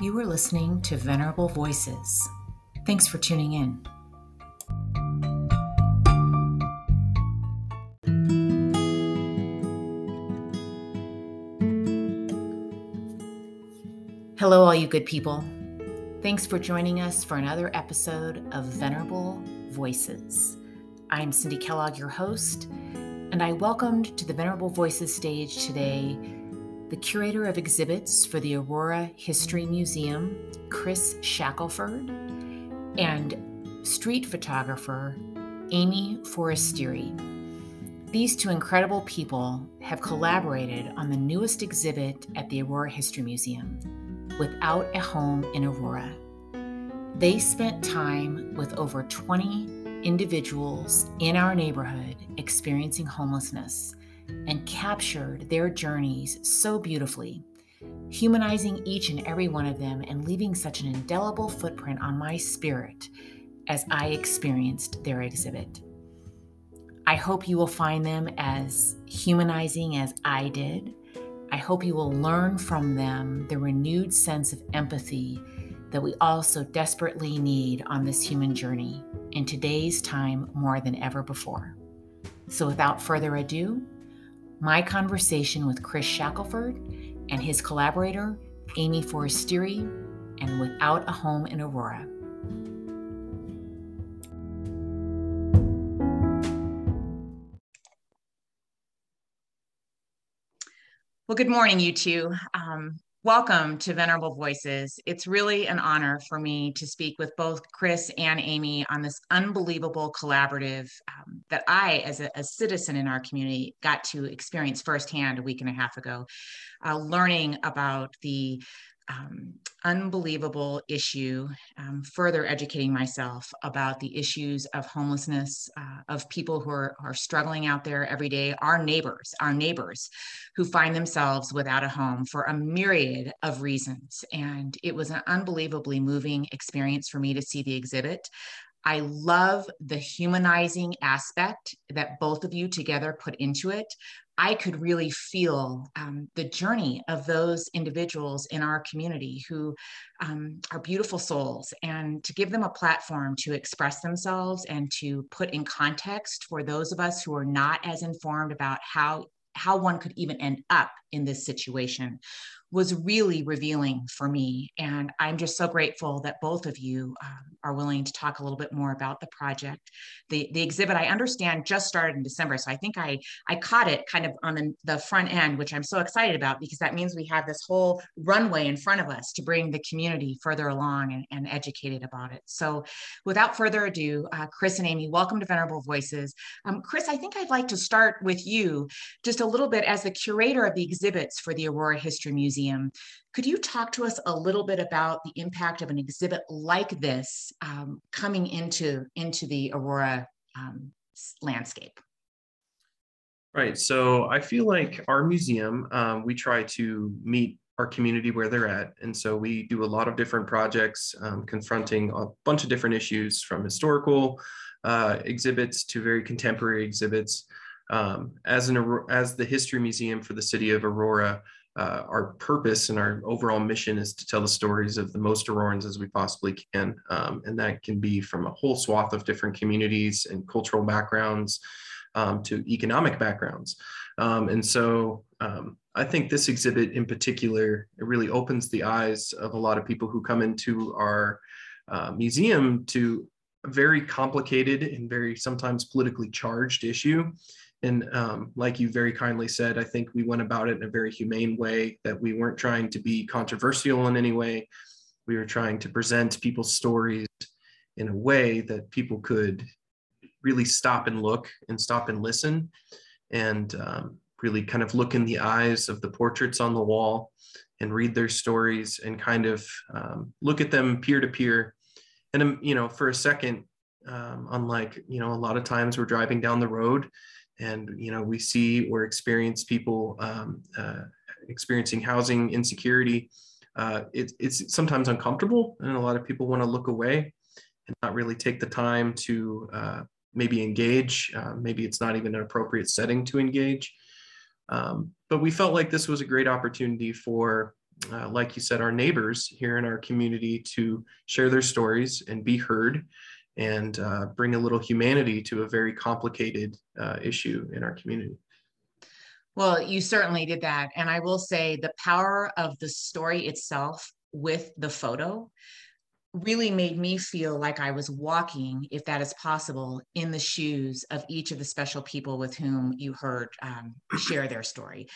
You are listening to Venerable Voices. Thanks for tuning in. Hello, all you good people. Thanks for joining us for another episode of Venerable Voices. I'm Cindy Kellogg, your host, and I welcomed to the Venerable Voices stage today the curator of exhibits for the Aurora History Museum, Chris Shackelford, and street photographer Amy Forestieri. These two incredible people have collaborated on the newest exhibit at the Aurora History Museum, Without a Home in Aurora. They spent time with over 20 individuals in our neighborhood experiencing homelessness and captured their journeys so beautifully, humanizing each and every one of them and leaving such an indelible footprint on my spirit as I experienced their exhibit. I hope you will find them as humanizing as I did. I hope you will learn from them the renewed sense of empathy that we all so desperately need on this human journey in today's time more than ever before. So, without further ado, my conversation with Chris Shackelford and his collaborator, Amy Forestieri, and Without a Home in Aurora. Well, good morning, you two. Um, Welcome to Venerable Voices. It's really an honor for me to speak with both Chris and Amy on this unbelievable collaborative um, that I, as a, a, citizen in our community, got to experience firsthand a week and a half ago, uh, learning about the um, unbelievable issue, um, further educating myself about the issues of homelessness, uh, of people who are, are struggling out there every day, our neighbors, our neighbors who find themselves without a home for a myriad of reasons. And it was an unbelievably moving experience for me to see the exhibit. I love the humanizing aspect that both of you together put into it. I could really feel um, the journey of those individuals in our community who um, are beautiful souls, and to give them a platform to express themselves and to put in context for those of us who are not as informed about how how one could even end up in this situation was really revealing for me. And I'm just so grateful that both of you um, are willing to talk a little bit more about the project. The, the exhibit I understand just started in December. So I think I, I caught it kind of on the, the front end, which I'm so excited about because that means we have this whole runway in front of us to bring the community further along and, and educated about it. So without further ado, uh, Chris and Amy, welcome to Venerable Voices. Um, Chris, I think I'd like to start with you just a little bit as the curator of the exhibits for the Aurora History Museum Museum. Could you talk to us a little bit about the impact of an exhibit like this um, coming into, into the Aurora um, landscape? Right. So I feel like our museum, um, we try to meet our community where they're at. And so we do a lot of different projects um, confronting a bunch of different issues from historical uh, exhibits to very contemporary exhibits. Um, as, an, as the History Museum for the City of Aurora, uh, our purpose and our overall mission is to tell the stories of the most Aurorans as we possibly can. Um, and that can be from a whole swath of different communities and cultural backgrounds um, to economic backgrounds. Um, and so um, I think this exhibit in particular, it really opens the eyes of a lot of people who come into our uh, museum to a very complicated and very sometimes politically charged issue and um, like you very kindly said, I think we went about it in a very humane way, that we weren't trying to be controversial in any way. We were trying to present people's stories in a way that people could really stop and look and stop and listen and um, really kind of look in the eyes of the portraits on the wall and read their stories and kind of um, look at them peer to peer. And, um, you know, for a second, um, unlike, you know, a lot of times we're driving down the road and you know we see or experience people um, uh, experiencing housing insecurity. Uh, it, it's sometimes uncomfortable and a lot of people want to look away and not really take the time to uh, maybe engage. Uh, maybe it's not even an appropriate setting to engage. Um, but we felt like this was a great opportunity for uh, like you said, our neighbors here in our community to share their stories and be heard and uh, bring a little humanity to a very complicated uh, issue in our community. Well, you certainly did that. And I will say the power of the story itself with the photo really made me feel like I was walking, if that is possible, in the shoes of each of the special people with whom you heard um, share their story.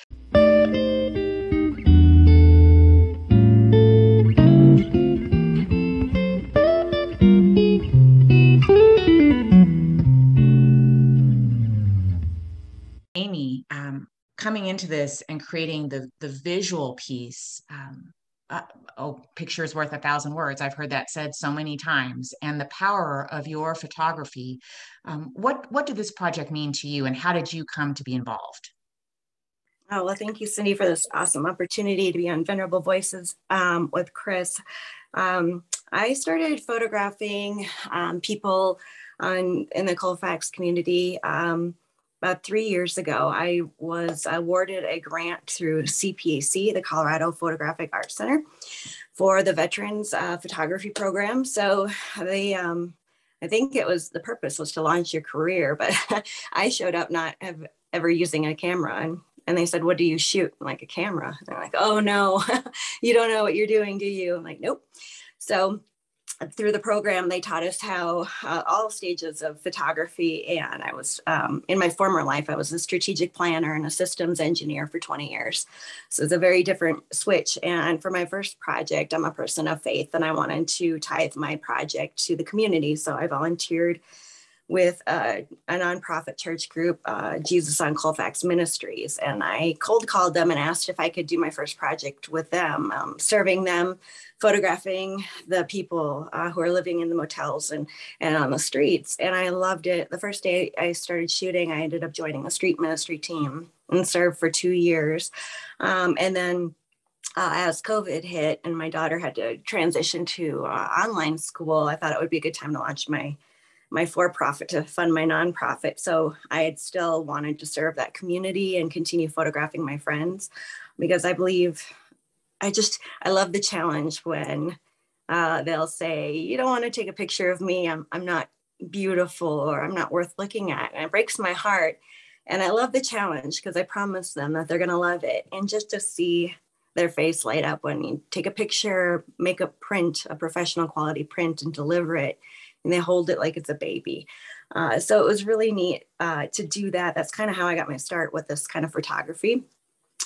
Into this and creating the the visual piece um, uh, oh, pictures worth a thousand words. I've heard that said so many times. And the power of your photography. Um, what what did this project mean to you, and how did you come to be involved? Oh well, thank you, Cindy, for this awesome opportunity to be on Venerable Voices um, with Chris. Um, I started photographing um, people on in the Colfax community um, about three years ago, I was awarded a grant through CPAC, the Colorado Photographic Arts Center, for the Veterans uh, Photography Program. So they, um, I think it was the purpose was to launch your career, but I showed up not have, ever using a camera and and they said, "What do you shoot?" I'm like a camera. And they're like, "Oh no, you don't know what you're doing, do you?" I'm like, "Nope." So through the program, they taught us how uh, all stages of photography. And I was um, in my former life, I was a strategic planner and a systems engineer for 20 years. So it's a very different switch. And for my first project, I'm a person of faith and I wanted to tithe my project to the community. So I volunteered with a, a nonprofit church group, uh, Jesus on Colfax Ministries. And I cold called them and asked if I could do my first project with them, um, serving them, photographing the people uh, who are living in the motels and, and on the streets. And I loved it. The first day I started shooting, I ended up joining the street ministry team and served for two years. Um, and then uh, as COVID hit and my daughter had to transition to uh, online school, I thought it would be a good time to launch my my for-profit to fund my nonprofit. So I had still wanted to serve that community and continue photographing my friends because I believe I just I love the challenge when uh, they'll say, "You don't want to take a picture of me. I'm I'm not beautiful or I'm not worth looking at." And it breaks my heart. And I love the challenge because I promise them that they're going to love it. And just to see their face light up when you take a picture, make a print, a professional quality print, and deliver it and they hold it like it's a baby. Uh, so it was really neat uh, to do that. That's kind of how I got my start with this kind of photography.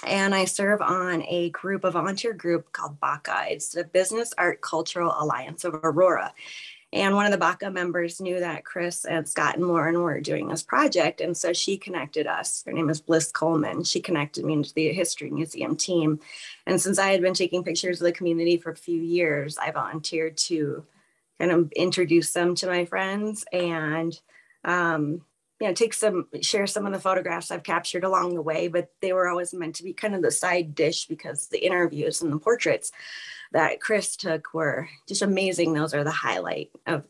And I serve on a group, a volunteer group called BACA. It's the Business Art Cultural Alliance of Aurora. And one of the BACA members knew that Chris and Scott and Lauren were doing this project. And so she connected us. Her name is Bliss Coleman. She connected me into the History Museum team. And since I had been taking pictures of the community for a few years, I volunteered to kind of introduce them to my friends and um, you know take some share some of the photographs i've captured along the way but they were always meant to be kind of the side dish because the interviews and the portraits that chris took were just amazing. Those are the highlight of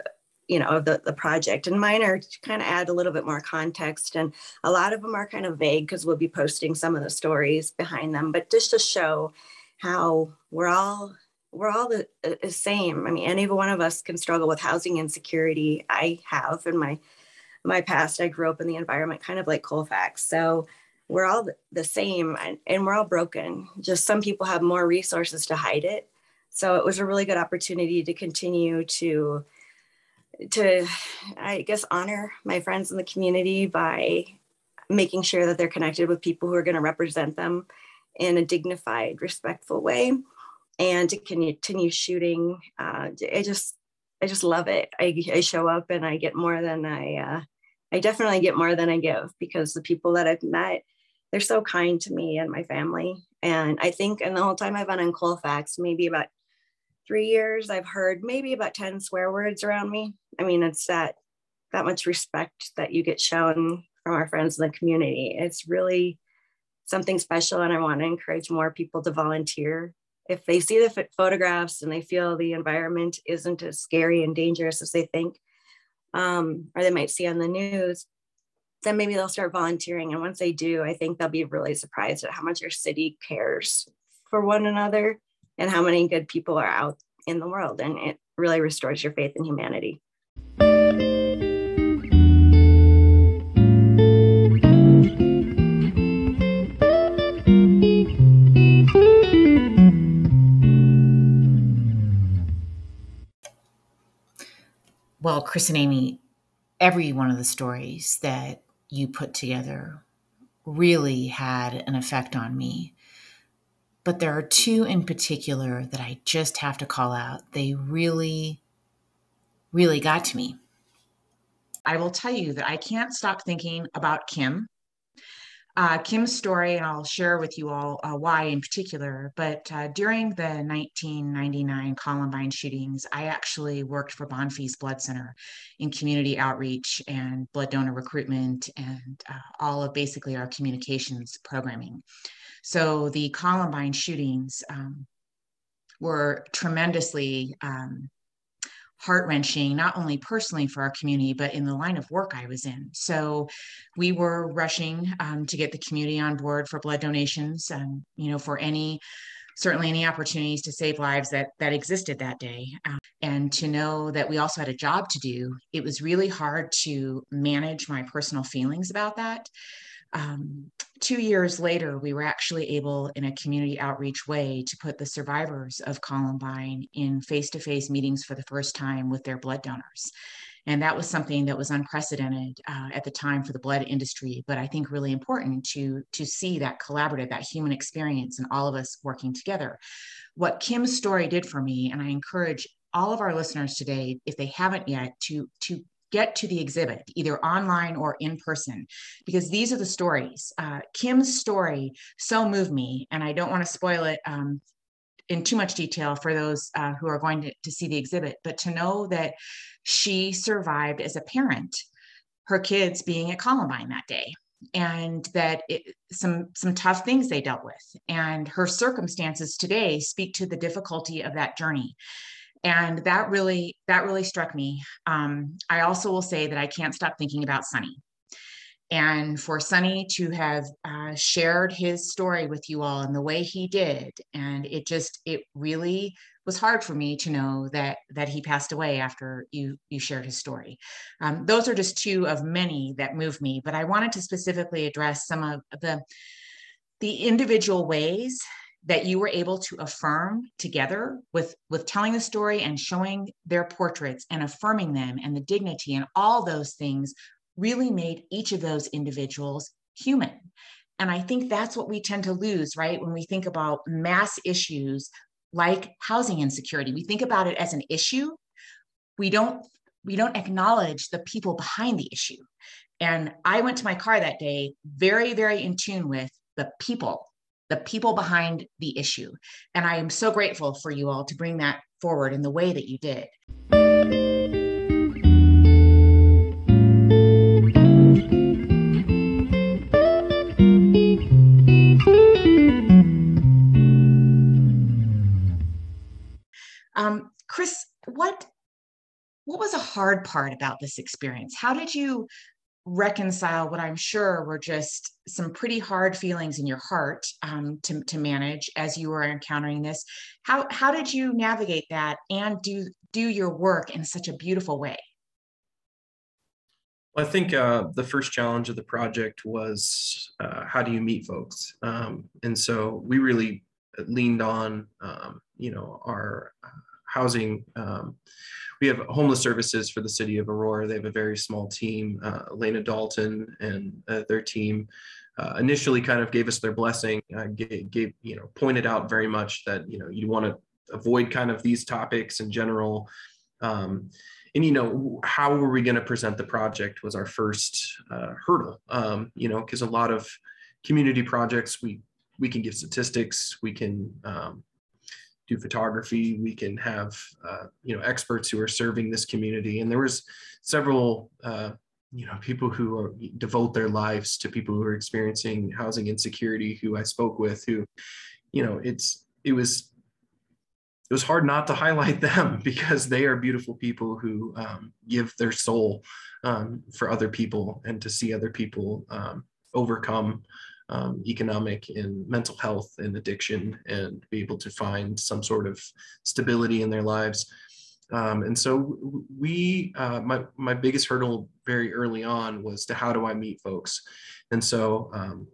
you know of the, the project. And mine are to kind of add a little bit more context. And a lot of them are kind of vague because we'll be posting some of the stories behind them but just to show how we're all we're all the, uh, the same. I mean, any one of us can struggle with housing insecurity. I have in my my past. I grew up in the environment kind of like Colfax, so we're all the same, and, and we're all broken. Just some people have more resources to hide it. So it was a really good opportunity to continue to to I guess honor my friends in the community by making sure that they're connected with people who are going to represent them in a dignified, respectful way and to continue shooting. Uh, I just, I just love it. I, I show up and I get more than I, uh, I definitely get more than I give because the people that I've met, they're so kind to me and my family. And I think, in the whole time I've been in Colfax, maybe about three years, I've heard maybe about 10 swear words around me. I mean, it's that, that much respect that you get shown from our friends in the community. It's really something special. And I want to encourage more people to volunteer if they see the photographs and they feel the environment isn't as scary and dangerous as they think, um, or they might see on the news, then maybe they'll start volunteering. And once they do, I think they'll be really surprised at how much your city cares for one another and how many good people are out in the world. And it really restores your faith in humanity. Well, Chris and Amy, every one of the stories that you put together really had an effect on me. But there are two in particular that I just have to call out. They really, really got to me. I will tell you that I can't stop thinking about Kim uh, Kim's story, and I'll share with you all uh, why in particular. But uh, during the 1999 Columbine shootings, I actually worked for Bonfils Blood Center in community outreach and blood donor recruitment and uh, all of basically our communications programming. So the Columbine shootings um, were tremendously um, heart wrenching, not only personally for our community, but in the line of work I was in. So we were rushing um, to get the community on board for blood donations, and you know, for any certainly any opportunities to save lives that that existed that day um, and to know that we also had a job to do it was really hard to manage my personal feelings about that um, two years later, we were actually able, in a community outreach way, to put the survivors of Columbine in face to face meetings for the first time with their blood donors. And that was something that was unprecedented uh, at the time for the blood industry, but I think really important to, to see that collaborative, that human experience, and all of us working together. What Kim's story did for me, and I encourage all of our listeners today, if they haven't yet, to, to get to the exhibit, either online or in person, because these are the stories. Uh, Kim's story so moved me, and I don't want to spoil it um, in too much detail for those uh, who are going to, to see the exhibit, but to know that she survived as a parent, her kids being at Columbine that day and that it, some some tough things they dealt with and her circumstances today speak to the difficulty of that journey and that really that really struck me. Um, i also will say that i can't stop thinking about sunny. And for sunny to have uh, shared his story with you all in the way he did and it just it really was hard for me to know that that he passed away after you you shared his story. Um, those are just two of many that moved me but i wanted to specifically address some of the the individual ways that you were able to affirm together with with telling the story and showing their portraits and affirming them and the dignity and all those things really made each of those individuals human. And i think that's what we tend to lose right? When we think about mass issues like housing insecurity we think about it as an issue. We don't we don't acknowledge the people behind the issue. And i went to my car that day very very in tune with the people the people behind the issue. And I am so grateful for you all to bring that forward in the way that you did. Um, Chris, what what was a hard part about this experience? How did you reconcile what I'm sure were just some pretty hard feelings in your heart um, to, to manage as you were encountering this. How, how did you navigate that and do, do your work in such a beautiful way? I think uh, the first challenge of the project was uh, how do you meet folks? Um, and so we really leaned on, um, you know, our uh, housing um, we have homeless services for the city of Aurora. They have a very small team. Uh, Elena Dalton and uh, their team uh, initially kind of gave us their blessing, uh, gave, gave, you know, pointed out very much that, you know, you want to avoid kind of these topics in general. Um, and, you know, how were we going to present the project was our first uh, hurdle, um, you know, because a lot of community projects, we, we can give statistics, we can, um, do photography. We can have uh, you know experts who are serving this community. And there was several uh, you know people who are, devote their lives to people who are experiencing housing insecurity. Who I spoke with, who you know it's it was it was hard not to highlight them because they are beautiful people who um, give their soul um, for other people and to see other people um, overcome um, economic and mental health and addiction and be able to find some sort of stability in their lives. Um, and so we, uh, my, my biggest hurdle very early on was to how do I meet folks? And so um,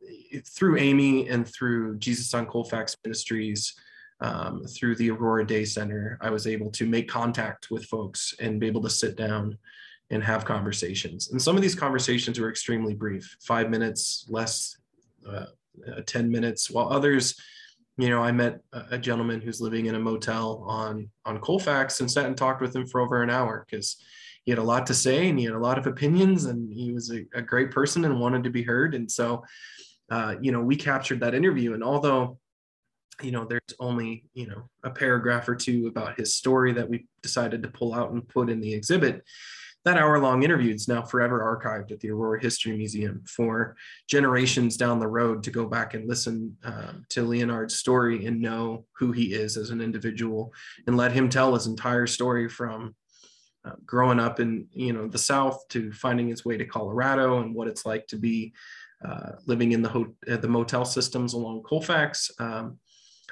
through Amy and through Jesus on Colfax Ministries, um, through the Aurora Day Center, I was able to make contact with folks and be able to sit down and have conversations. And some of these conversations were extremely brief, five minutes, less, uh, uh, 10 minutes, while others, you know, I met a, gentleman who's living in a motel on, on Colfax and sat and talked with him for over an hour because he had a lot to say and he had a lot of opinions and he was a, a great person and wanted to be heard. And so, uh, you know, we captured that interview. And although, you know, there's only, you know, a paragraph or two about his story that we decided to pull out and put in the exhibit, that hour long interview is now forever archived at the Aurora History Museum for generations down the road to go back and listen uh, to Leonard's story and know who he is as an individual and let him tell his entire story from uh, growing up in you know the South to finding his way to Colorado and what it's like to be uh, living in the ho- the motel systems along Colfax. Um,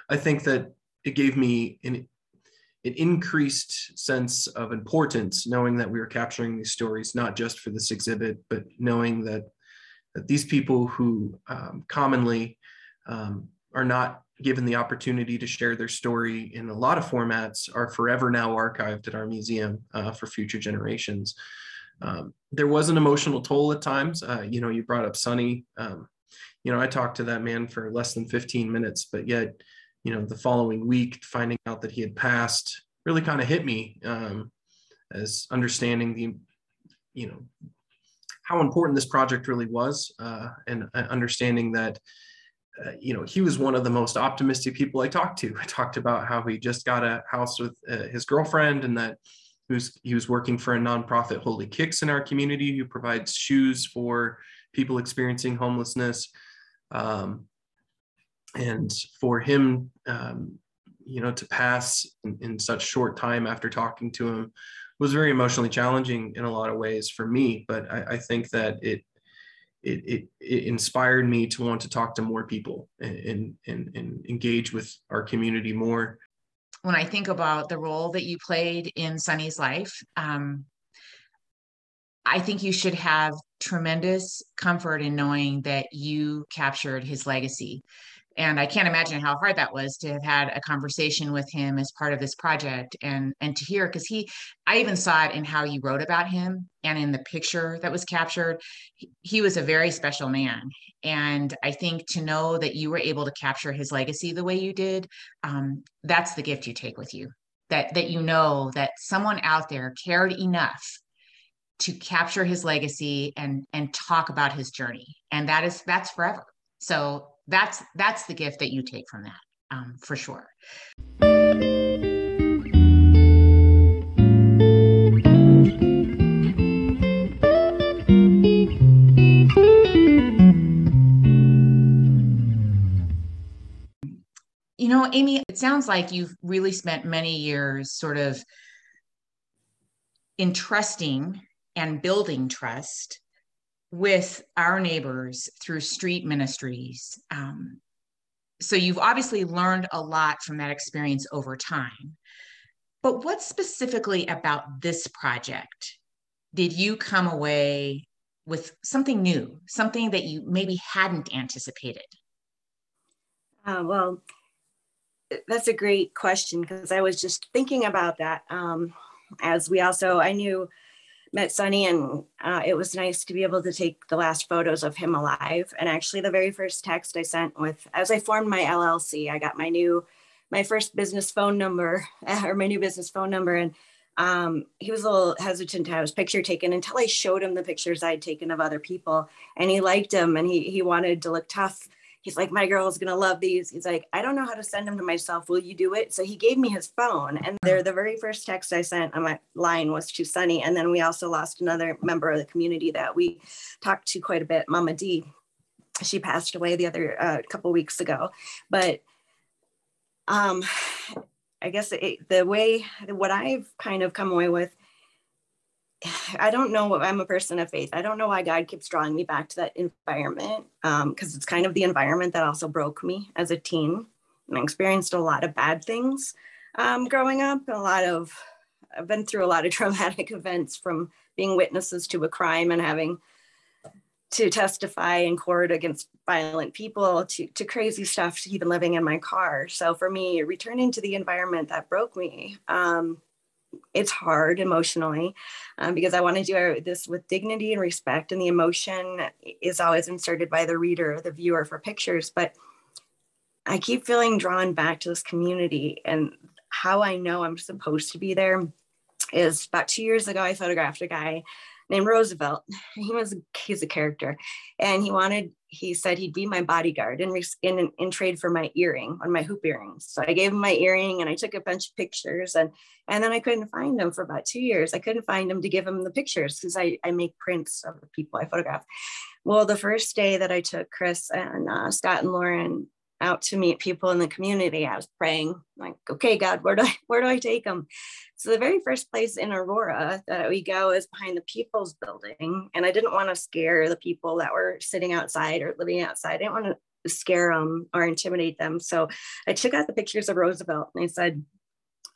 I think that it gave me an an increased sense of importance knowing that we were capturing these stories not just for this exhibit but knowing that that these people who um, commonly um, are not given the opportunity to share their story in a lot of formats are forever now archived at our museum uh, for future generations. Um, there was an emotional toll at times. Uh, you know you brought up sonny um, you know i talked to that man for less than 15 minutes but yet you know, the following week, finding out that he had passed really kind of hit me um, as understanding the, you know, how important this project really was uh, and uh, understanding that, uh, you know, he was one of the most optimistic people I talked to. I talked about how he just got a house with uh, his girlfriend and that he was, he was working for a nonprofit, Holy Kicks, in our community, who provides shoes for people experiencing homelessness. Um, and for him um, you know to pass in, in, such short time after talking to him was very emotionally challenging in a lot of ways for me but i, I think that it, it it, it inspired me to want to talk to more people and, and, and engage with our community more. When i think about the role that you played in sonny's life um, I think you should have tremendous comfort in knowing that you captured his legacy and i can't imagine how hard that was to have had a conversation with him as part of this project and and to hear because he i even saw it in how you wrote about him and in the picture that was captured. He, he was a very special man. And i think to know that you were able to capture his legacy the way you did um, that's the gift you take with you. That that you know that someone out there cared enough to capture his legacy and and talk about his journey. And that is that's forever. So that's that's the gift that you take from that um, for sure. You know amy it sounds like you've really spent many years sort of entrusting and building trust with our neighbors through street ministries. Um, so you've obviously learned a lot from that experience over time. But what specifically about this project did you come away with something new, something that you maybe hadn't anticipated? Uh, well, that's a great question because I was just thinking about that. Um, as we also, I knew met Sonny, and uh, it was nice to be able to take the last photos of him alive. And actually, the very first text I sent with, as I formed my LLC, I got my new, my first business phone number or my new business phone number, and um, he was a little hesitant to have his picture taken until I showed him the pictures I'd taken of other people, and he liked them, and he he wanted to look tough he's like, my girl's gonna love these. He's like, I don't know how to send them to myself. Will you do it? So he gave me his phone, and they're the very first text I sent on my line was to Sunny. And then we also lost another member of the community that we talked to quite a bit, Mama D. She passed away the other uh, couple weeks ago, but um, I guess it, the way what I've kind of come away with I don't know. I'm a person of faith. I don't know why God keeps drawing me back to that environment because um, it's kind of the environment that also broke me as a teen. And I experienced a lot of bad things um, growing up. A lot of I've been through a lot of traumatic events from being witnesses to a crime and having to testify in court against violent people to, to crazy stuff to even living in my car so for me returning to the environment that broke me um, it's hard emotionally um, because i want to do this with dignity and respect and the emotion is always inserted by the reader the viewer for pictures but i keep feeling drawn back to this community and how i know i'm supposed to be there is about two years ago i photographed a guy named Roosevelt. He was he's a character, and he wanted he said he'd be my bodyguard in, in in trade for my earring on my hoop earrings. So I gave him my earring, and I took a bunch of pictures, and and then I couldn't find him for about two years. I couldn't find him to give him the pictures because I I make prints of the people I photograph. Well, the first day that I took Chris and uh, Scott and Lauren out to meet people in the community, I was praying like, okay, God, where do I where do I take them? So the very first place in Aurora that we go is behind the People's Building. And I didn't want to scare the people that were sitting outside or living outside. I didn't want to scare them or intimidate them. So I took out the pictures of Roosevelt and I said,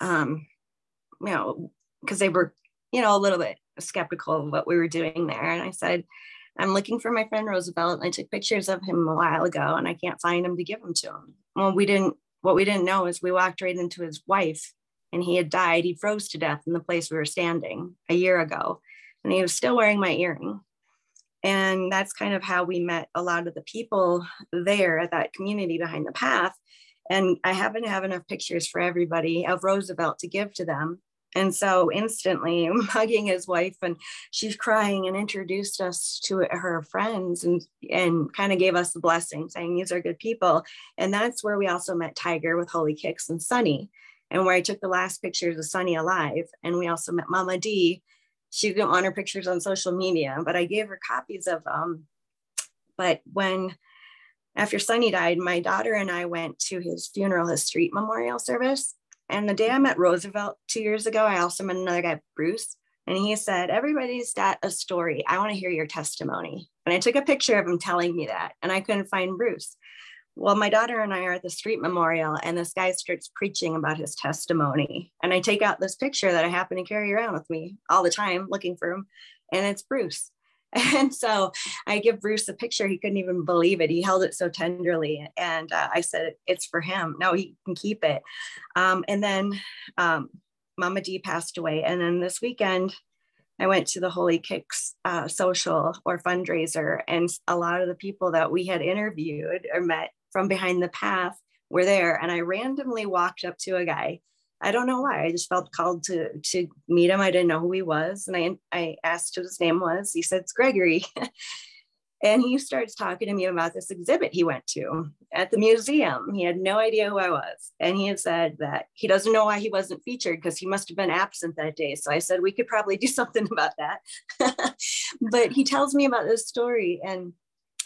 um, you know, because they were, you know, a little bit skeptical of what we were doing there. And I said, I'm looking for my friend Roosevelt. I took pictures of him a while ago and I can't find him to give them to him. Well, we didn't, what we didn't know is we walked right into his wife and he had died. He froze to death in the place we were standing a year ago, and he was still wearing my earring. And that's kind of how we met a lot of the people there at that community behind the path. And I happen to have enough pictures for everybody of Roosevelt to give to them. And so instantly hugging his wife and she's crying and introduced us to her friends and, and kind of gave us the blessing saying these are good people. And that's where we also met Tiger with Holy Kicks and Sunny and where I took the last pictures of Sunny alive. And we also met Mama D. She didn't want her pictures on social media, but I gave her copies of them. But when after Sunny died, my daughter and I went to his funeral, his street memorial service. And the day I met Roosevelt two years ago, I also met another guy, Bruce. And he said, Everybody's got a story. I want to hear your testimony. And I took a picture of him telling me that, and I couldn't find Bruce. Well, my daughter and I are at the street memorial, and this guy starts preaching about his testimony. And I take out this picture that I happen to carry around with me all the time looking for him, and it's Bruce. And so I give Bruce a picture. He couldn't even believe it. He held it so tenderly. And uh, I said, It's for him. No, he can keep it. Um, and then um, Mama D passed away. And then this weekend, I went to the Holy Kicks uh, social or fundraiser, and a lot of the people that we had interviewed or met from behind the path were there. And I randomly walked up to a guy. I don't know why. I just felt called to to meet him. I didn't know who he was, and I I asked what his name was. He said it's Gregory. and he starts talking to me about this exhibit he went to at the museum. He had no idea who I was. And he had said that he doesn't know why he wasn't featured because he must have been absent that day. So I said, we could probably do something about that. but he tells me about this story and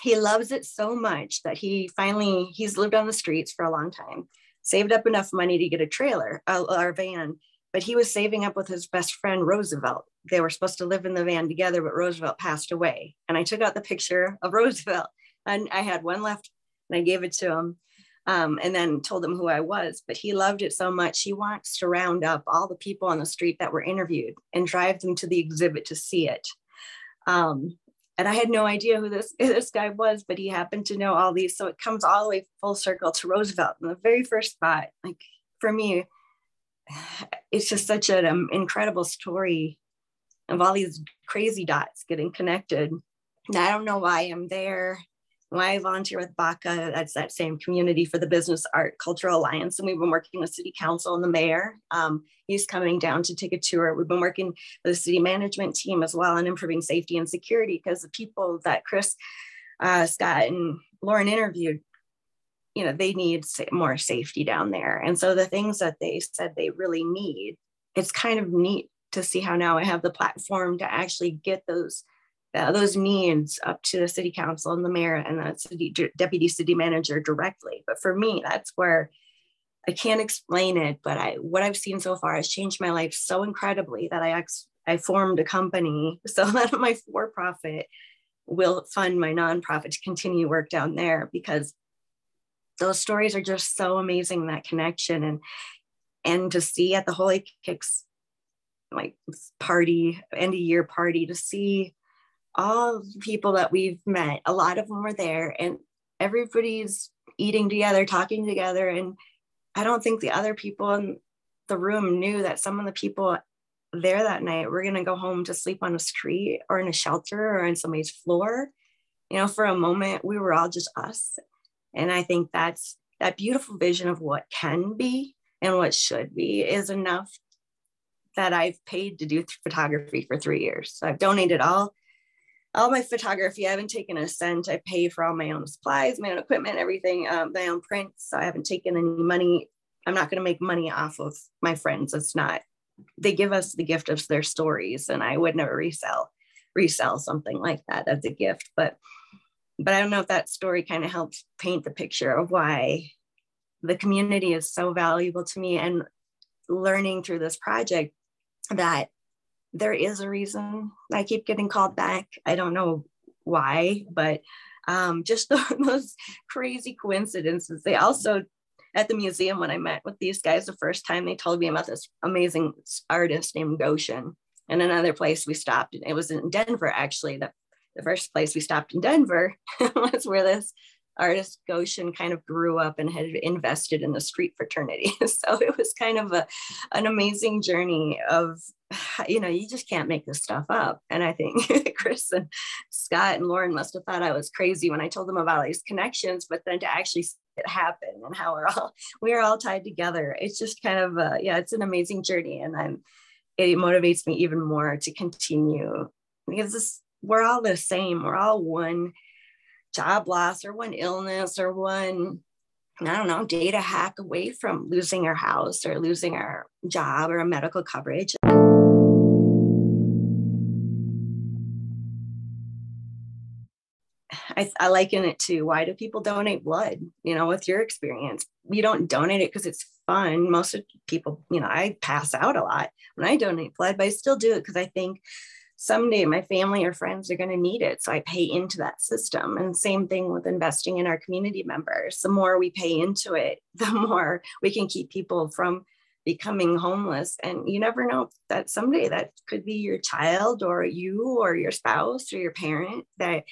he loves it so much that he finally he's lived on the streets for a long time saved up enough money to get a trailer a van but he was saving up with his best friend roosevelt. They were supposed to live in the van together but roosevelt passed away. And i took out the picture of roosevelt and i had one left and i gave it to him um, and then told him who i was. But he loved it so much he wants to round up all the people on the street that were interviewed and drive them to the exhibit to see it. Um, and I had no idea who this this guy was, but he happened to know all these. So it comes all the way full circle to Roosevelt in the very first spot. Like for me, it's just such an um, incredible story of all these crazy dots getting connected. And I don't know why I'm there when I volunteer with BACA, that's that same community for the Business Art Cultural Alliance. And we've been working with City Council and the mayor. Um, he's coming down to take a tour. We've been working with the city management team as well on improving safety and security because the people that Chris, uh, Scott, and Lauren interviewed, you know, they need more safety down there. And so the things that they said they really need, it's kind of neat to see how now I have the platform to actually get those those needs up to the city council and the mayor and the city deputy city manager directly. But for me, that's where I can't explain it, but I what I've seen so far has changed my life so incredibly that I ex- I formed a company so that my for profit will fund my nonprofit to continue work down there because those stories are just so amazing that connection and and to see at the holy kicks like party end of year party to see all the people that we've met a lot of them were there and everybody's eating together talking together. And i don't think the other people in the room knew that some of the people there that night were going to go home to sleep on a street or in a shelter or on somebody's floor. You know for a moment we were all just us. And i think that's that beautiful vision of what can be and what should be is enough that I've paid to do photography for three years. So I've donated all all my photography. I haven't taken a cent. I pay for all my own supplies, my own equipment, everything, um, my own prints. So I haven't taken any money. I'm not going to make money off of my friends. It's not. They give us the gift of their stories, and I would never resell resell something like that as a gift. But but I don't know if that story kind of helps paint the picture of why the community is so valuable to me and learning through this project that there is a reason I keep getting called back. I don't know why, but um, just those crazy coincidences. They also, at the museum, when I met with these guys the first time, they told me about this amazing artist named Goshen. And another place we stopped, it was in Denver actually. The, the first place we stopped in Denver was where this artist Goshen kind of grew up and had invested in the street fraternity. so it was kind of a, an amazing journey of, you know, you just can't make this stuff up. And I think Chris and Scott and Lauren must have thought I was crazy when I told them about all these connections, but then to actually see it happen and how we're all we're all tied together. It's just kind of a, yeah, it's an amazing journey. And I'm it motivates me even more to continue because this, we're all the same. We're all one job loss or one illness or one I don't know, data hack away from losing our house or losing our job or medical coverage. I, I, liken it to why do people donate blood? You know, with your experience, you don't donate it because it's fun. Most of people, you know, I pass out a lot when I donate blood, but I still do it because I think someday my family or friends are going to need it. So I pay into that system. And same thing with investing in our community members. The more we pay into it, the more we can keep people from becoming homeless. And you never know that someday that could be your child or you or your spouse or your parent that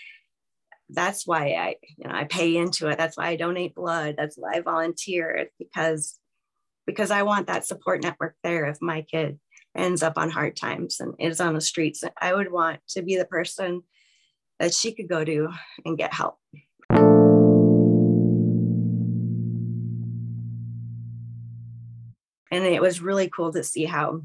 that's why I, you know, I pay into it. That's why I donate blood. That's why I volunteer because because I want that support network there if my kid ends up on hard times and is on the streets. I would want to be the person that she could go to and get help. And it was really cool to see how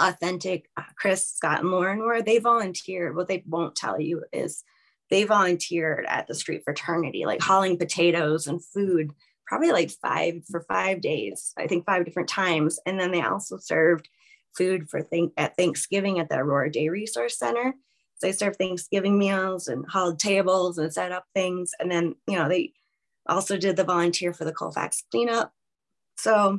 authentic Chris, Scott, and Lauren were. They volunteered. What they won't tell you is they volunteered at the street fraternity, like hauling potatoes and food, probably like five for five days, I think five different times. And then they also served food for think at Thanksgiving at the Aurora Day Resource Center. So they serve Thanksgiving meals and hauled tables and set up things. And then, you know, they also did the volunteer for the Colfax cleanup. So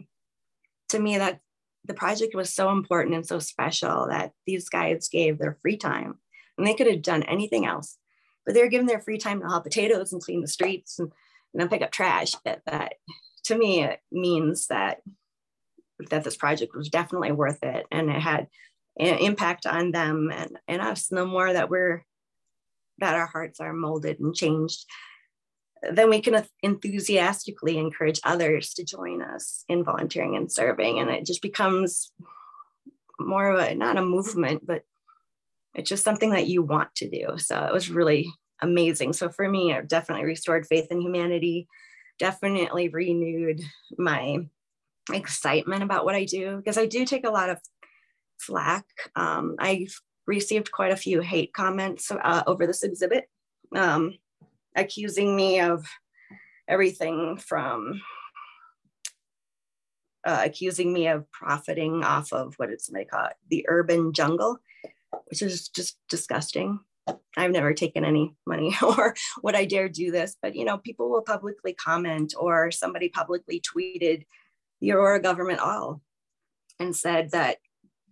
to me, that the project was so important and so special that these guys gave their free time and they could have done anything else, but they were given their free time to haul potatoes and clean the streets and, and pick up trash. But that to me, it means that that this project was definitely worth it and it had an impact on them and, and us the more that we're that our hearts are molded and changed. Then we can enthusiastically encourage others to join us in volunteering and serving. And it just becomes more of a not a movement but it's just something that you want to do. So it was really amazing. So for me it definitely restored faith in humanity definitely renewed my excitement about what I do because I do take a lot of flack. Um, I've received quite a few hate comments uh, over this exhibit, um, accusing me of everything from uh, accusing me of profiting off of what it's they call it, the urban jungle, which is just disgusting. I've never taken any money or would I dare do this, but you know, people will publicly comment or somebody publicly tweeted the Aurora government all and said that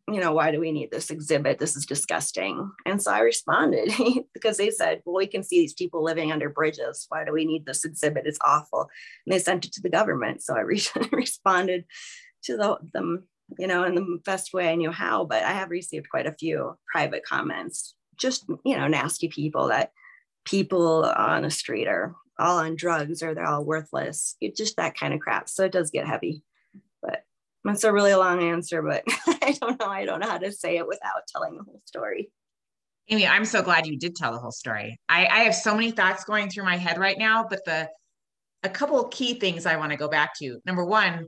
you know, why do we need this exhibit? This is disgusting. And so I responded because they said, well, we can see these people living under bridges. Why do we need this exhibit? It's awful. And they sent it to the government. So I re- responded to the, them, you know, in the best way I knew how. But I have received quite a few private comments, just, you know, nasty people that people on the street are all on drugs or they're all worthless. It's just that kind of crap. So it does get heavy. But that's a really long answer, but I don't know. I don't know how to say it without telling the whole story. Amy, I'm so glad you did tell the whole story. I, I have so many thoughts going through my head right now, but the a couple key things I want to go back to. Number one,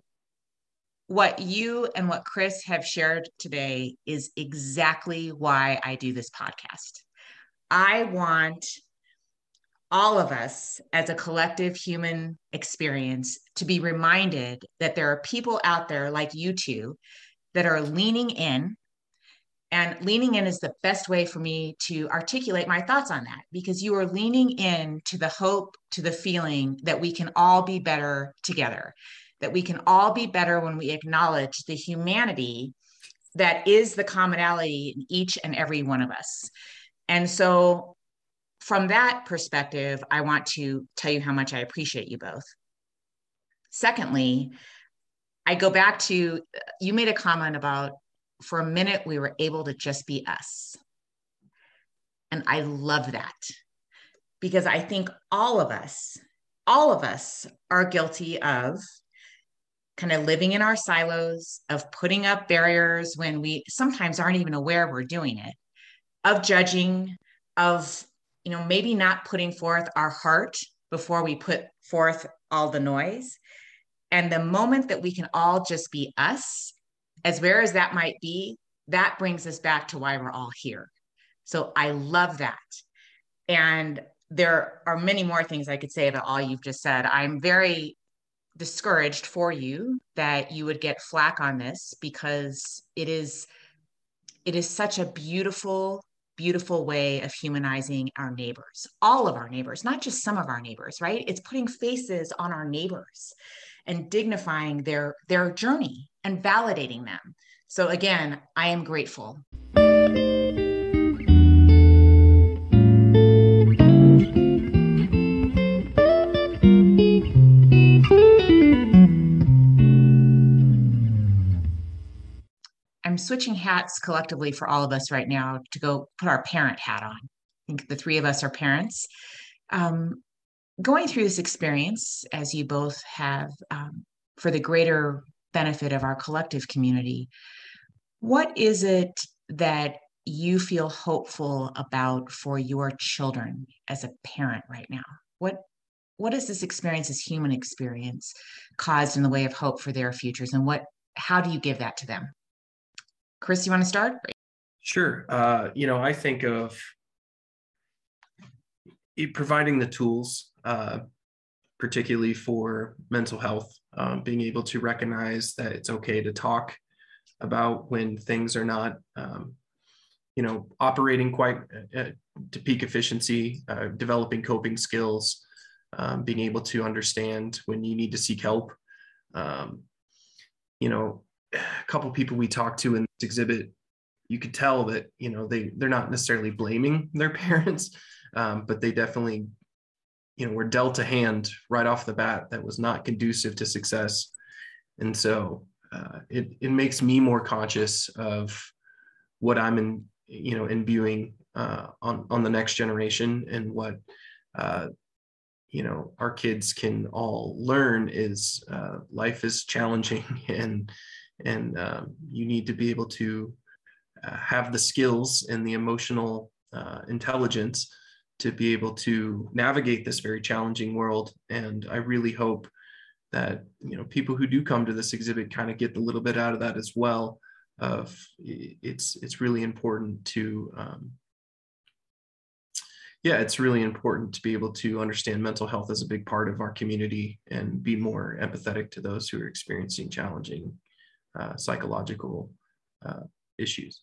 what you and what Chris have shared today is exactly why I do this podcast. I want all of us as a collective human experience to be reminded that there are people out there like you two that are leaning in. And leaning in is the best way for me to articulate my thoughts on that because you are leaning in to the hope, to the feeling that we can all be better together, that we can all be better when we acknowledge the humanity that is the commonality in each and every one of us. And so from that perspective, I want to tell you how much I appreciate you both. Secondly, I go back to uh, you made a comment about for a minute we were able to just be us. And I love that because I think all of us, all of us are guilty of kind of living in our silos, of putting up barriers when we sometimes aren't even aware we're doing it, of judging, of you know, maybe not putting forth our heart before we put forth all the noise. And the moment that we can all just be us, as rare as that might be, that brings us back to why we're all here. So I love that. And there are many more things I could say about all you've just said. I'm very discouraged for you that you would get flack on this because it is it is such a beautiful beautiful way of humanizing our neighbors, all of our neighbors, not just some of our neighbors, right? It's putting faces on our neighbors and dignifying their their journey and validating them. So again, I am grateful. Switching hats collectively for all of us right now to go put our parent hat on. I think the three of us are parents. Um, going through this experience, as you both have, um, for the greater benefit of our collective community, what is it that you feel hopeful about for your children as a parent right now? What what this experience, this human experience, caused in the way of hope for their futures, and what how do you give that to them? Chris, you want to start? Sure. Uh, you know, I think of providing the tools, uh, particularly for mental health, um, being able to recognize that it's okay to talk about when things are not, um, you know, operating quite uh, uh to peak efficiency, uh, developing coping skills, um, being able to understand when you need to seek help. Um, you know, a couple people we talked to in exhibit, you could tell that you know they they're not necessarily blaming their parents, um, but they definitely you know were dealt a hand right off the bat that was not conducive to success, and so uh, it it makes me more conscious of what I'm in you know imbuing uh, on on the next generation and what uh, you know our kids can all learn is uh, life is challenging and and um, you need to be able to uh, have the skills and the emotional uh, intelligence to be able to navigate this very challenging world. And i really hope that you know people who do come to this exhibit kind of get a little bit out of that as well of it's it's really important to um, yeah it's really important to be able to understand mental health as a big part of our community and be more empathetic to those who are experiencing challenging uh, psychological uh, issues.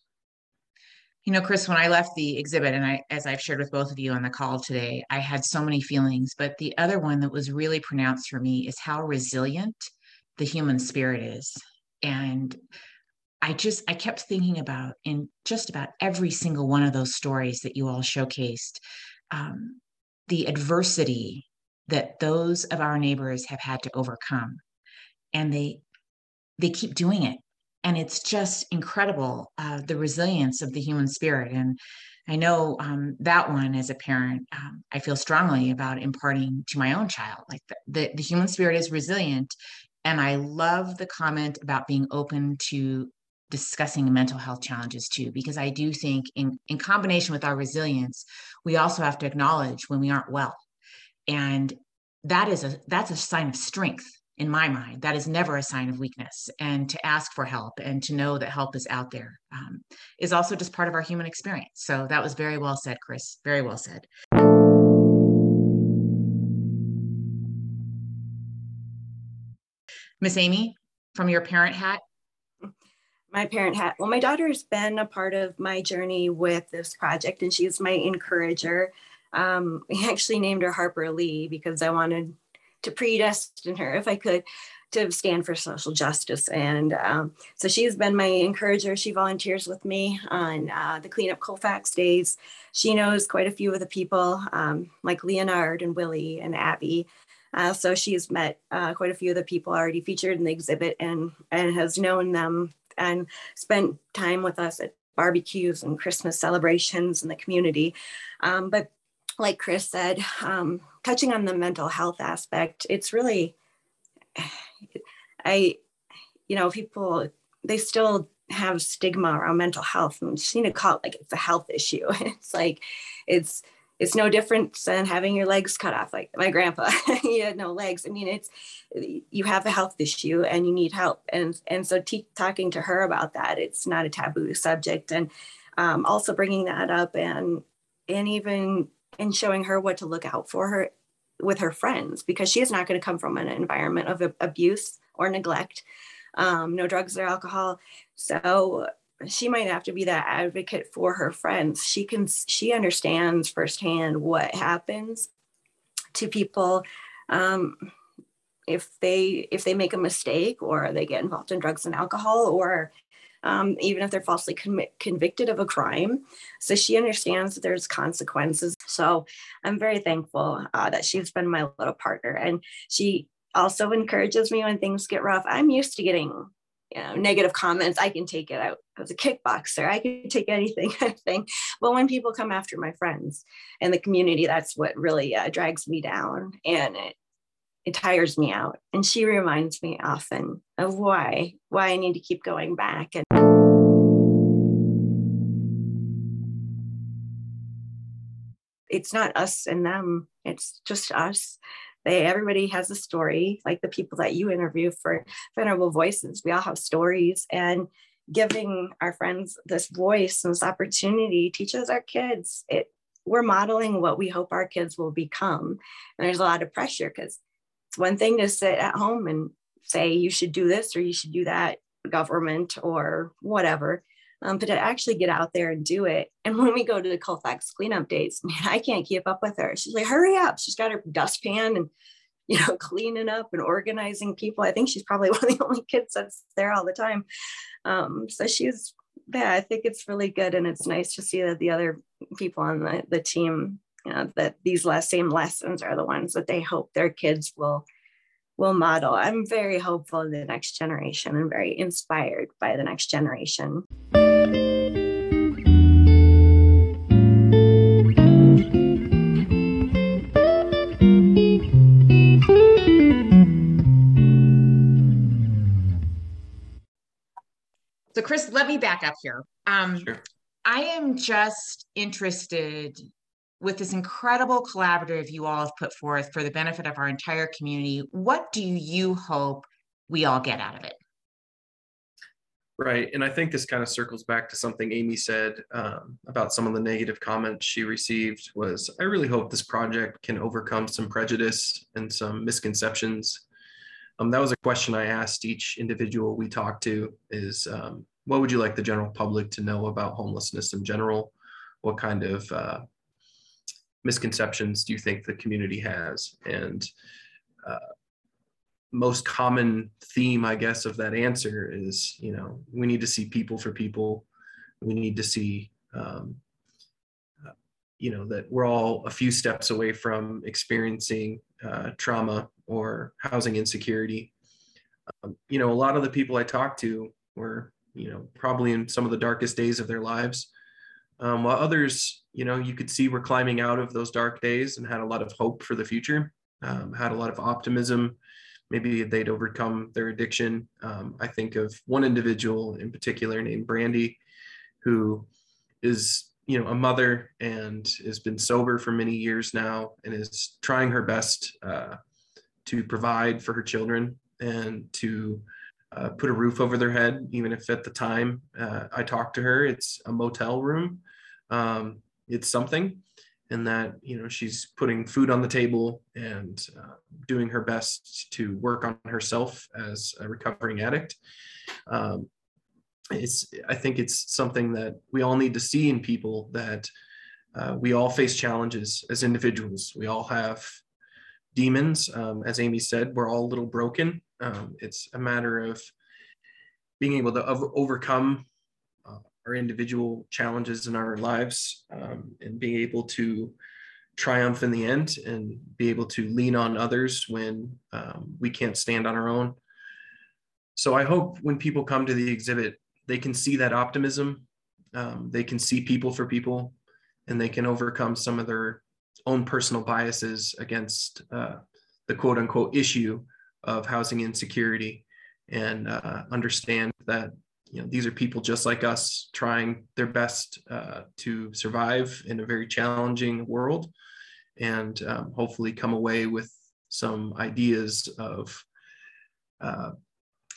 You know, Chris, when I left the exhibit, and I, as I've shared with both of you on the call today, I had so many feelings. But the other one that was really pronounced for me is how resilient the human spirit is. And I just I kept thinking about in just about every single one of those stories that you all showcased um, the adversity that those of our neighbors have had to overcome, and they they keep doing it, and it's just incredible uh, the resilience of the human spirit. And I know um, that one as a parent, um, I feel strongly about imparting to my own child. Like the, the, the human spirit is resilient, and I love the comment about being open to discussing mental health challenges too because i do think in, in combination with our resilience we also have to acknowledge when we aren't well and that is a that's a sign of strength in my mind that is never a sign of weakness and to ask for help and to know that help is out there um, is also just part of our human experience so that was very well said chris very well said miss amy from your parent hat my parent hat. Well, my daughter's been a part of my journey with this project, and she's my encourager. Um, we actually named her Harper Lee because I wanted to predestine her, if I could, to stand for social justice. And um, so she's been my encourager. She volunteers with me on uh, the Cleanup Colfax days. She knows quite a few of the people, um, like Leonard and Willie and Abby. Uh, so she's met uh, quite a few of the people already featured in the exhibit and, and has known them and spent time with us at barbecues and Christmas celebrations in the community. Um, but like Chris said, um, touching on the mental health aspect, it's really, I, you know, people, they still have stigma around mental health and you need to call it like it's a health issue. It's like, it's, it's no different than having your legs cut off like my grandpa. He had no legs. I mean it's you have a health issue and you need help. And and so t- talking to her about that it's not a taboo subject. And um, also bringing that up and and even and showing her what to look out for her with her friends because she is not going to come from an environment of abuse or neglect. Um, no drugs or alcohol. So she might have to be that advocate for her friends. She can she understands firsthand what happens to people um, if they if they make a mistake or they get involved in drugs and alcohol or um, even if they're falsely convicted of a crime. So she understands that there's consequences. So i'm very thankful uh, that she's been my little partner. And she also encourages me when things get rough. I'm used to getting you know, negative comments, I can take it I was a kickboxer. I can take anything of thing. But when people come after my friends and the community, that's what really uh, drags me down. And it, it tires me out. And she reminds me often of why, why I need to keep going back. And it's not us and them, it's just us. They everybody has a story, like the people that you interview for Venerable Voices. We all have stories, and giving our friends this voice and this opportunity teaches our kids. It we're modeling what we hope our kids will become, and there's a lot of pressure because one thing to sit at home and say you should do this or you should do that, government or whatever um, but to actually get out there and do it. And when we go to the Colfax cleanup days, man, I can't keep up with her. She's like, hurry up. She's got her dustpan and, you know, cleaning up and organizing people. I think she's probably one of the only kids that's there all the time. Um, so she's, yeah, I think it's really good. And it's nice to see that the other people on the, the team, you know, that these last same lessons are the ones that they hope their kids will will model. I'm very hopeful in the next generation and very inspired by the next generation. So, Chris, let me back up here. Um, sure. I am just interested with this incredible collaborative you all have put forth for the benefit of our entire community, what do you hope we all get out of it? Right. And I think this kind of circles back to something Amy said um, about some of the negative comments she received was, I really hope this project can overcome some prejudice and some misconceptions. Um, that was a question I asked each individual we talked to is, um, what would you like the general public to know about homelessness in general? What kind of uh, misconceptions do you think the community has? And uh, most common theme, I guess, of that answer is, you know, we need to see people for people. We need to see, um, uh, you know, that we're all a few steps away from experiencing uh, trauma or housing insecurity. Um, you know, a lot of the people I talked to were, you know, probably in some of the darkest days of their lives. Um, while others, you know, you could see were climbing out of those dark days and had a lot of hope for the future, um, had a lot of optimism. Maybe they'd overcome their addiction. Um, I think of one individual in particular named Brandy, who is, you know, a mother and has been sober for many years now and is trying her best uh, to provide for her children and to uh, put a roof over their head, even if at the time uh, I talked to her, it's a motel room. Um, it's something, and that you know she's putting food on the table and uh, doing her best to work on herself as a recovering addict. Um, it's I think it's something that we all need to see in people that uh, we all face challenges as individuals. We all have demons. Um, as Amy said, we're all a little broken. Um, it's a matter of being able to overcome uh, our individual challenges in our lives um, and being able to triumph in the end and be able to lean on others when um, we can't stand on our own. So I hope when people come to the exhibit, they can see that optimism. Um, they can see people for people and they can overcome some of their own personal biases against uh, the quote unquote issue of housing insecurity and uh, understand that you know these are people just like us trying their best uh, to survive in a very challenging world and um, hopefully come away with some ideas of uh,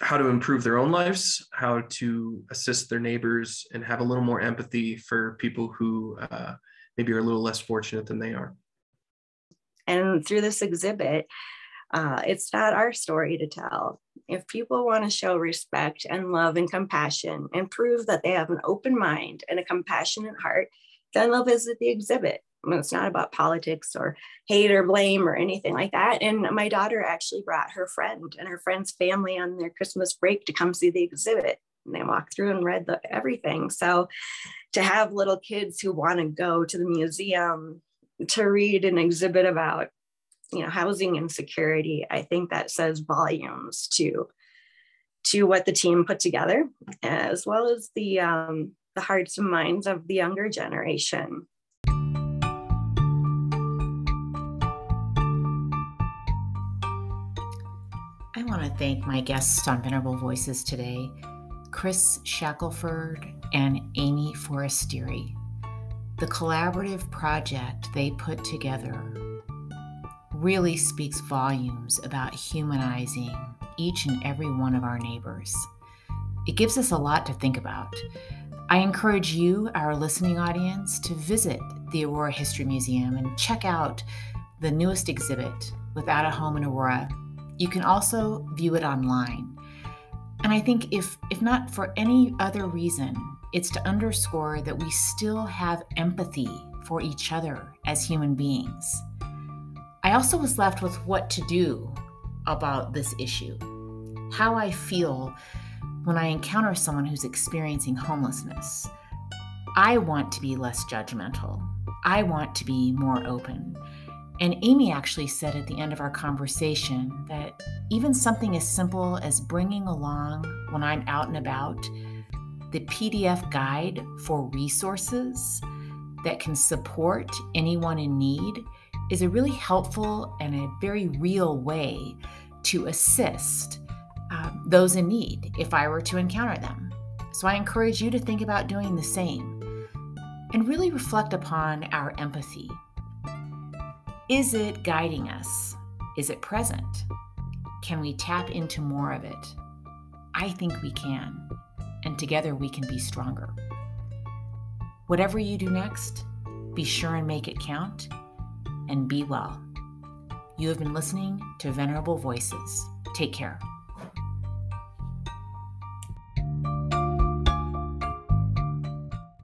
how to improve their own lives, how to assist their neighbors, and have a little more empathy for people who uh, maybe are a little less fortunate than they are. And through this exhibit, uh, it's not our story to tell. If people want to show respect and love and compassion and prove that they have an open mind and a compassionate heart, then they'll visit the exhibit. I mean, it's not about politics or hate or blame or anything like that. And my daughter actually brought her friend and her friend's family on their Christmas break to come see the exhibit. And they walked through and read the, everything. So to have little kids who want to go to the museum to read an exhibit about you know housing insecurity i think that says volumes to to what the team put together as well as the um, the hearts and minds of the younger generation. I want to thank my guests on venerable voices today chris shackelford and amy forestieri. The collaborative project they put together really speaks volumes about humanizing each and every one of our neighbors. It gives us a lot to think about. I encourage you, our listening audience, to visit the Aurora History Museum and check out the newest exhibit, Without a Home in Aurora. You can also view it online. And I think if if not for any other reason, it's to underscore that we still have empathy for each other as human beings. I also was left with what to do about this issue, how I feel when I encounter someone who's experiencing homelessness. I want to be less judgmental. I want to be more open. And Amy actually said at the end of our conversation that even something as simple as bringing along when I'm out and about the PDF guide for resources that can support anyone in need is a really helpful and a very real way to assist um, those in need if I were to encounter them. So I encourage you to think about doing the same and really reflect upon our empathy. Is it guiding us? Is it present? Can we tap into more of it? I think we can and together we can be stronger. Whatever you do next, be sure and make it count and be well. You have been listening to Venerable Voices. Take care.